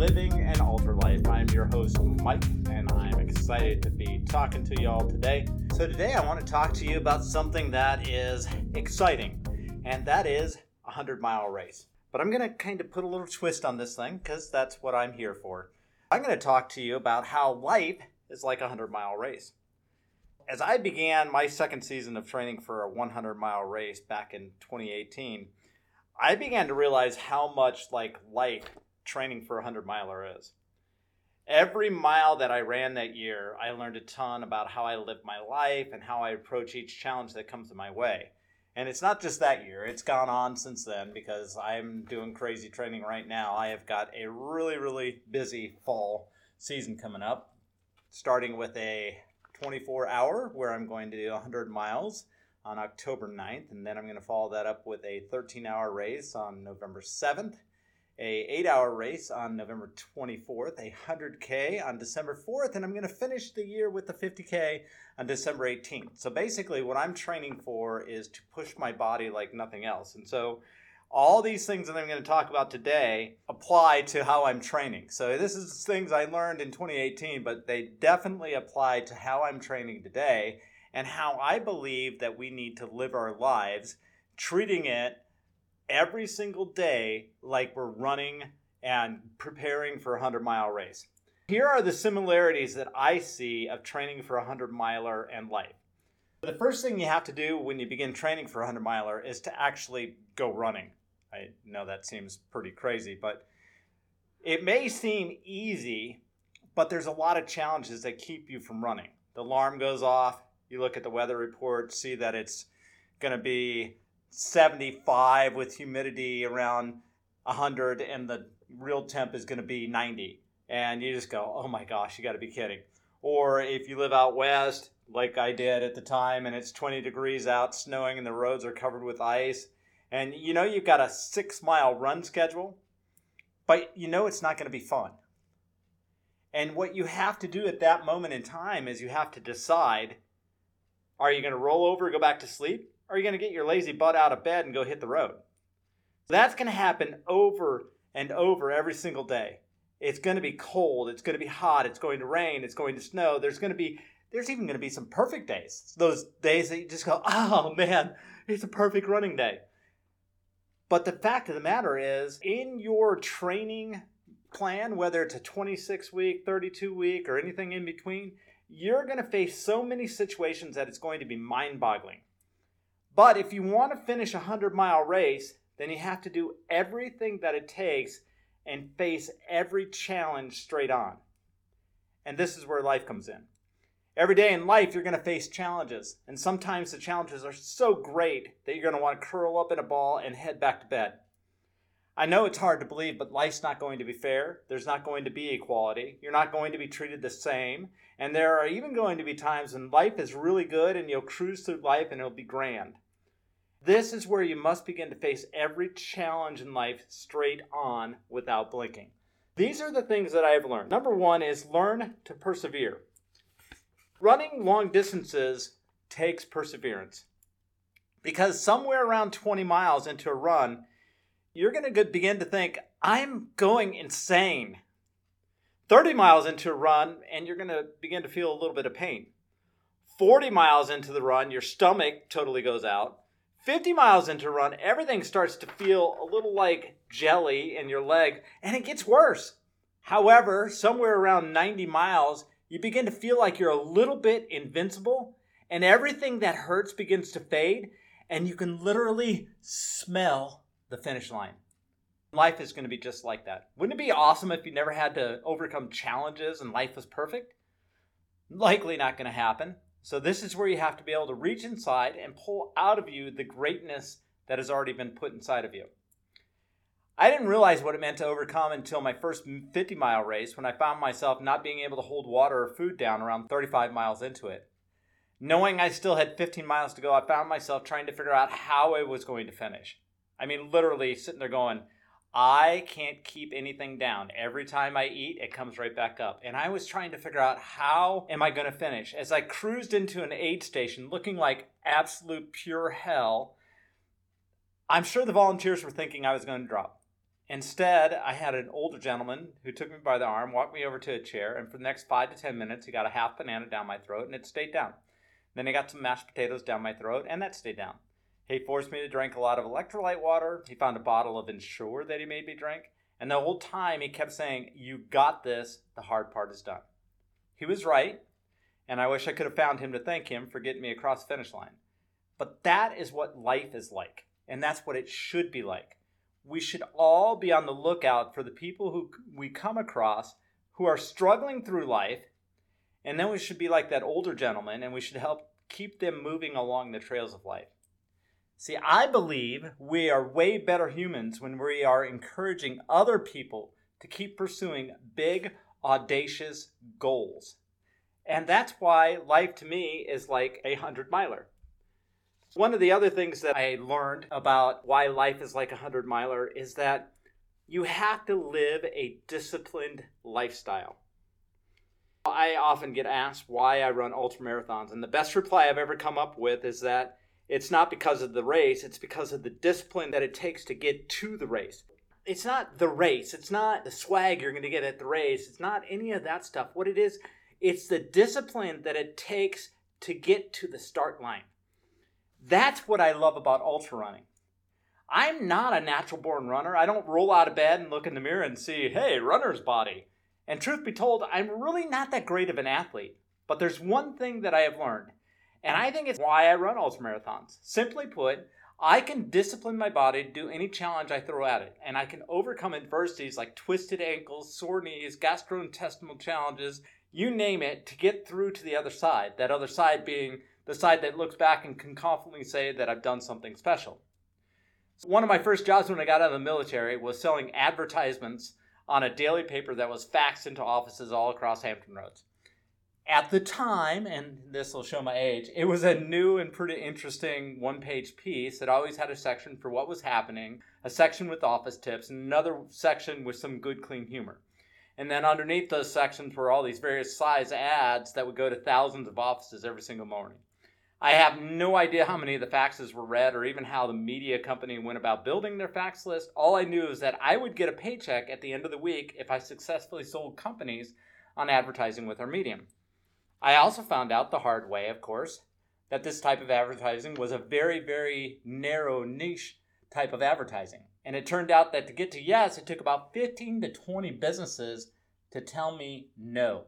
Living an Ultra Life. I'm your host, Mike, and I'm excited to be talking to y'all today. So, today I want to talk to you about something that is exciting, and that is a 100 mile race. But I'm going to kind of put a little twist on this thing because that's what I'm here for. I'm going to talk to you about how life is like a 100 mile race. As I began my second season of training for a 100 mile race back in 2018, I began to realize how much like life training for a 100 miler is. Every mile that I ran that year, I learned a ton about how I live my life and how I approach each challenge that comes in my way. And it's not just that year, it's gone on since then because I'm doing crazy training right now. I have got a really, really busy fall season coming up, starting with a 24 hour where I'm going to do 100 miles on October 9th, and then I'm going to follow that up with a 13 hour race on November 7th a 8 hour race on November 24th, a 100K on December 4th, and I'm going to finish the year with the 50K on December 18th. So basically, what I'm training for is to push my body like nothing else. And so all these things that I'm going to talk about today apply to how I'm training. So this is things I learned in 2018, but they definitely apply to how I'm training today and how I believe that we need to live our lives, treating it every single day like we're running and preparing for a 100 mile race. Here are the similarities that I see of training for a 100 miler and life. The first thing you have to do when you begin training for a 100 miler is to actually go running. I know that seems pretty crazy, but it may seem easy, but there's a lot of challenges that keep you from running. The alarm goes off, you look at the weather report, see that it's going to be 75 with humidity around 100 and the real temp is going to be 90 and you just go oh my gosh you got to be kidding. Or if you live out west like i did at the time and it's 20 degrees out snowing and the roads are covered with ice and you know you've got a six mile run schedule but you know it's not going to be fun. And what you have to do at that moment in time is you have to decide are you going to roll over go back to sleep are you going to get your lazy butt out of bed and go hit the road? That's going to happen over and over every single day. It's going to be cold, it's going to be hot, it's going to rain, it's going to snow. There's going to be there's even going to be some perfect days. Those days that you just go, "Oh man, it's a perfect running day." But the fact of the matter is, in your training plan, whether it's a 26 week, 32 week, or anything in between, you're going to face so many situations that it's going to be mind boggling. But if you want to finish a 100 mile race, then you have to do everything that it takes and face every challenge straight on. And this is where life comes in. Every day in life, you're going to face challenges. And sometimes the challenges are so great that you're going to want to curl up in a ball and head back to bed. I know it's hard to believe, but life's not going to be fair. There's not going to be equality. You're not going to be treated the same. And there are even going to be times when life is really good and you'll cruise through life and it'll be grand. This is where you must begin to face every challenge in life straight on without blinking. These are the things that I have learned. Number one is learn to persevere. Running long distances takes perseverance because somewhere around 20 miles into a run, you're going to begin to think, I'm going insane. 30 miles into a run, and you're going to begin to feel a little bit of pain. 40 miles into the run, your stomach totally goes out. 50 miles into run, everything starts to feel a little like jelly in your leg, and it gets worse. However, somewhere around 90 miles, you begin to feel like you're a little bit invincible, and everything that hurts begins to fade, and you can literally smell the finish line. Life is going to be just like that. Wouldn't it be awesome if you never had to overcome challenges and life was perfect? Likely not going to happen. So, this is where you have to be able to reach inside and pull out of you the greatness that has already been put inside of you. I didn't realize what it meant to overcome until my first 50 mile race when I found myself not being able to hold water or food down around 35 miles into it. Knowing I still had 15 miles to go, I found myself trying to figure out how I was going to finish. I mean, literally sitting there going, I can't keep anything down. Every time I eat, it comes right back up. And I was trying to figure out how am I going to finish. As I cruised into an aid station looking like absolute pure hell, I'm sure the volunteers were thinking I was going to drop. Instead, I had an older gentleman who took me by the arm, walked me over to a chair, and for the next five to ten minutes, he got a half banana down my throat, and it stayed down. Then he got some mashed potatoes down my throat, and that stayed down. He forced me to drink a lot of electrolyte water. He found a bottle of Ensure that he made me drink. And the whole time he kept saying, You got this. The hard part is done. He was right. And I wish I could have found him to thank him for getting me across the finish line. But that is what life is like. And that's what it should be like. We should all be on the lookout for the people who we come across who are struggling through life. And then we should be like that older gentleman and we should help keep them moving along the trails of life. See, I believe we are way better humans when we are encouraging other people to keep pursuing big, audacious goals. And that's why life to me is like a hundred miler. One of the other things that I learned about why life is like a hundred miler is that you have to live a disciplined lifestyle. I often get asked why I run ultra marathons, and the best reply I've ever come up with is that it's not because of the race, it's because of the discipline that it takes to get to the race. It's not the race, it's not the swag you're going to get at the race, it's not any of that stuff. What it is, it's the discipline that it takes to get to the start line. That's what I love about ultra running. I'm not a natural born runner. I don't roll out of bed and look in the mirror and see, hey, runner's body. And truth be told, I'm really not that great of an athlete. But there's one thing that I have learned and I think it's why I run ultra marathons. Simply put, I can discipline my body to do any challenge I throw at it, and I can overcome adversities like twisted ankles, sore knees, gastrointestinal challenges, you name it, to get through to the other side. That other side being the side that looks back and can confidently say that I've done something special. One of my first jobs when I got out of the military was selling advertisements on a daily paper that was faxed into offices all across Hampton Roads at the time, and this will show my age, it was a new and pretty interesting one page piece. It always had a section for what was happening, a section with office tips, and another section with some good, clean humor. And then underneath those sections were all these various size ads that would go to thousands of offices every single morning. I have no idea how many of the faxes were read or even how the media company went about building their fax list. All I knew is that I would get a paycheck at the end of the week if I successfully sold companies on advertising with our medium. I also found out the hard way, of course, that this type of advertising was a very, very narrow niche type of advertising. And it turned out that to get to yes, it took about 15 to 20 businesses to tell me no.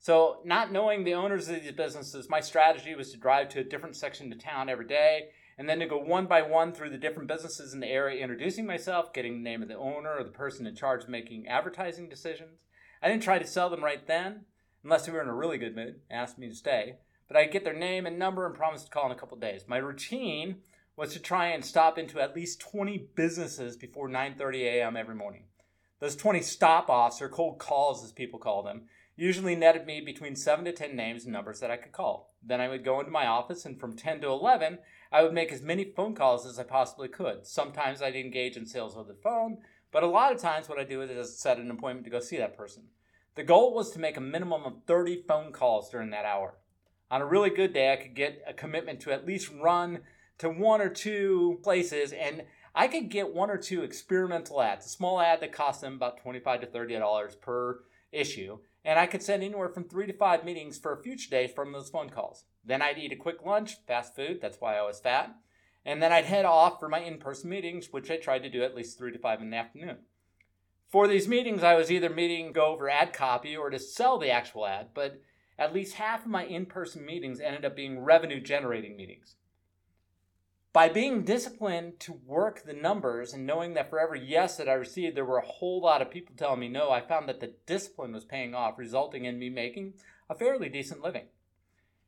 So, not knowing the owners of these businesses, my strategy was to drive to a different section of town every day and then to go one by one through the different businesses in the area, introducing myself, getting the name of the owner or the person in charge making advertising decisions. I didn't try to sell them right then unless they were in a really good mood, asked me to stay. But I'd get their name and number and promise to call in a couple days. My routine was to try and stop into at least 20 businesses before 9:30 a.m. every morning. Those 20 stop-offs or cold calls as people call them usually netted me between 7 to 10 names and numbers that I could call. Then I would go into my office and from 10 to 11, I would make as many phone calls as I possibly could. Sometimes I'd engage in sales over the phone, but a lot of times what I do is set an appointment to go see that person. The goal was to make a minimum of 30 phone calls during that hour. On a really good day, I could get a commitment to at least run to one or two places, and I could get one or two experimental ads, a small ad that cost them about 25 to $30 per issue, and I could send anywhere from three to five meetings for a future day from those phone calls. Then I'd eat a quick lunch, fast food, that's why I was fat, and then I'd head off for my in person meetings, which I tried to do at least three to five in the afternoon. For these meetings, I was either meeting go over ad copy or to sell the actual ad, but at least half of my in person meetings ended up being revenue generating meetings. By being disciplined to work the numbers and knowing that for every yes that I received, there were a whole lot of people telling me no, I found that the discipline was paying off, resulting in me making a fairly decent living.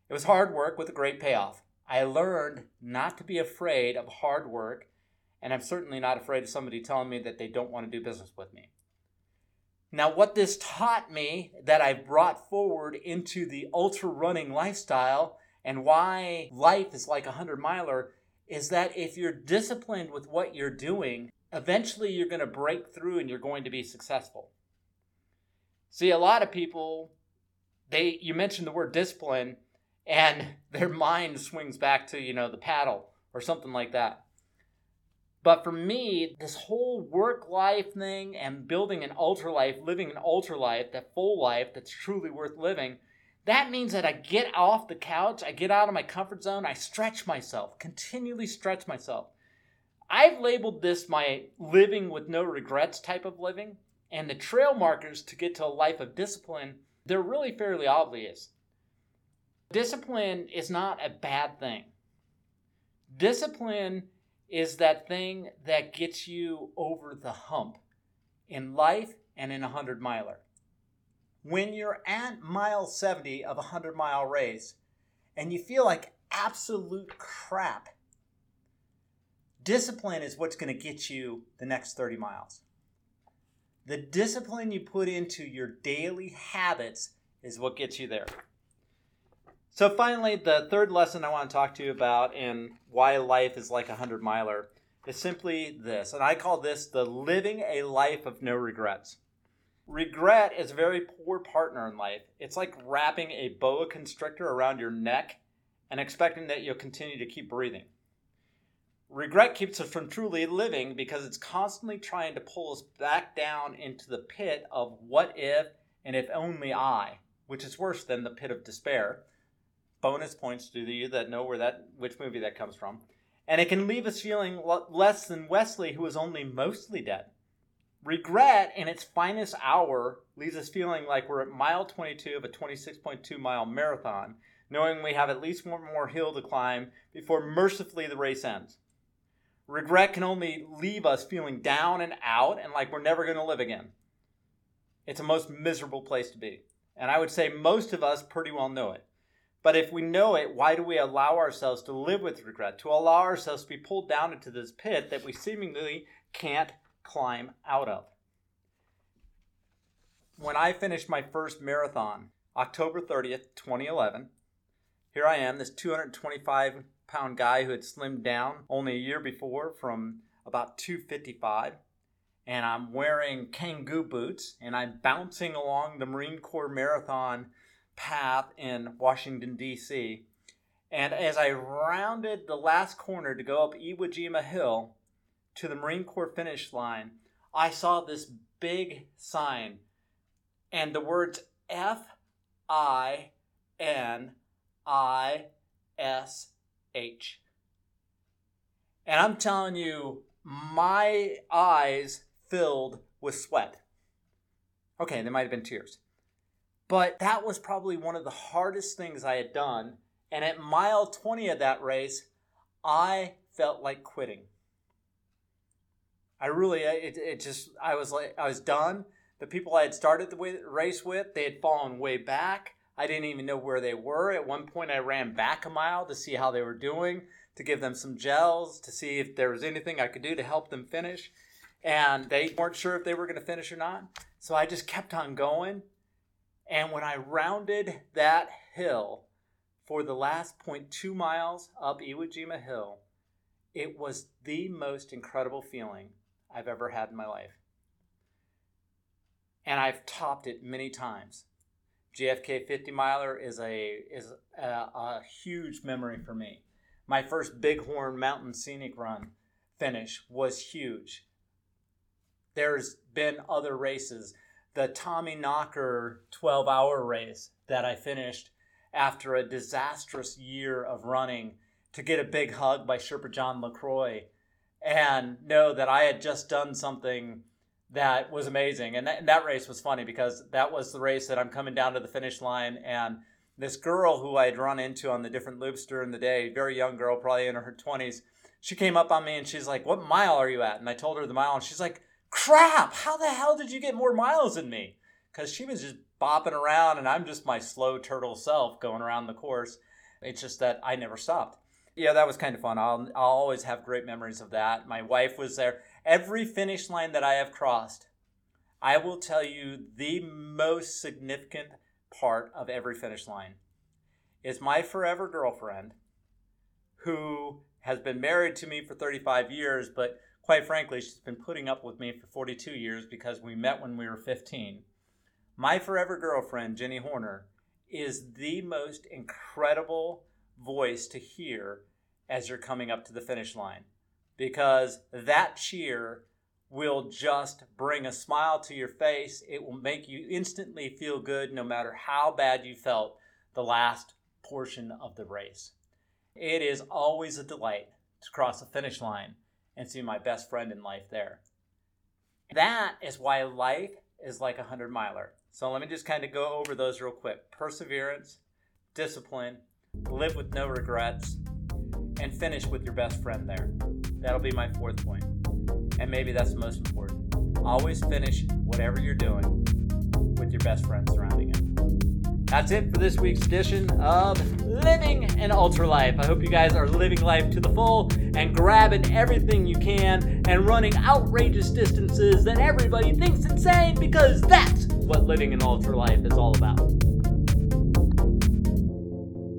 It was hard work with a great payoff. I learned not to be afraid of hard work and I'm certainly not afraid of somebody telling me that they don't want to do business with me. Now, what this taught me that I brought forward into the ultra running lifestyle and why life is like a hundred miler is that if you're disciplined with what you're doing, eventually you're going to break through and you're going to be successful. See, a lot of people, they you mentioned the word discipline, and their mind swings back to you know the paddle or something like that. But for me, this whole work life thing and building an ultra life, living an ultra life, that full life that's truly worth living, that means that I get off the couch, I get out of my comfort zone, I stretch myself, continually stretch myself. I've labeled this my living with no regrets type of living, and the trail markers to get to a life of discipline, they're really fairly obvious. Discipline is not a bad thing. Discipline is that thing that gets you over the hump in life and in a 100 miler. When you're at mile 70 of a 100 mile race and you feel like absolute crap, discipline is what's going to get you the next 30 miles. The discipline you put into your daily habits is what gets you there. So, finally, the third lesson I want to talk to you about and why life is like a hundred miler is simply this. And I call this the living a life of no regrets. Regret is a very poor partner in life. It's like wrapping a boa constrictor around your neck and expecting that you'll continue to keep breathing. Regret keeps us from truly living because it's constantly trying to pull us back down into the pit of what if and if only I, which is worse than the pit of despair bonus points to you that know where that which movie that comes from. And it can leave us feeling less than Wesley, who is only mostly dead. Regret, in its finest hour, leaves us feeling like we're at mile 22 of a 26.2 mile marathon, knowing we have at least one more hill to climb before mercifully the race ends. Regret can only leave us feeling down and out and like we're never going to live again. It's a most miserable place to be. And I would say most of us pretty well know it. But if we know it, why do we allow ourselves to live with regret, to allow ourselves to be pulled down into this pit that we seemingly can't climb out of? When I finished my first marathon, October 30th, 2011, here I am, this 225 pound guy who had slimmed down only a year before from about 255 and I'm wearing Kangoo boots and I'm bouncing along the Marine Corps Marathon path in Washington, D.C. And as I rounded the last corner to go up Iwo Jima Hill to the Marine Corps finish line, I saw this big sign and the words F I N I S H. And I'm telling you, my eyes filled with sweat. Okay, there might have been tears. But that was probably one of the hardest things I had done. And at mile 20 of that race, I felt like quitting. I really, it, it just, I was like, I was done. The people I had started the race with, they had fallen way back. I didn't even know where they were. At one point, I ran back a mile to see how they were doing, to give them some gels, to see if there was anything I could do to help them finish. And they weren't sure if they were going to finish or not. So I just kept on going. And when I rounded that hill for the last 0.2 miles up Iwo Jima Hill, it was the most incredible feeling I've ever had in my life. And I've topped it many times. JFK 50 miler is a is a, a huge memory for me. My first Bighorn Mountain Scenic Run finish was huge. There's been other races the Tommy Knocker 12 hour race that I finished after a disastrous year of running to get a big hug by Sherpa John LaCroix and know that I had just done something that was amazing. And that, and that race was funny because that was the race that I'm coming down to the finish line and this girl who I had run into on the different loops during the day, very young girl, probably in her 20s, she came up on me and she's like, What mile are you at? And I told her the mile, and she's like, crap, how the hell did you get more miles than me? Because she was just bopping around and I'm just my slow turtle self going around the course. It's just that I never stopped. Yeah, that was kind of fun. I'll, I'll always have great memories of that. My wife was there. Every finish line that I have crossed, I will tell you the most significant part of every finish line is my forever girlfriend who has been married to me for 35 years, but Quite frankly, she's been putting up with me for 42 years because we met when we were 15. My forever girlfriend, Jenny Horner, is the most incredible voice to hear as you're coming up to the finish line because that cheer will just bring a smile to your face. It will make you instantly feel good no matter how bad you felt the last portion of the race. It is always a delight to cross the finish line and see my best friend in life there. That is why life is like a hundred miler. So let me just kind of go over those real quick. Perseverance, discipline, live with no regrets, and finish with your best friend there. That'll be my fourth point. And maybe that's the most important. Always finish whatever you're doing with your best friend surrounding you. That's it for this week's edition of Living an Ultra Life. I hope you guys are living life to the full and grabbing everything you can and running outrageous distances that everybody thinks insane because that's what living an ultra life is all about.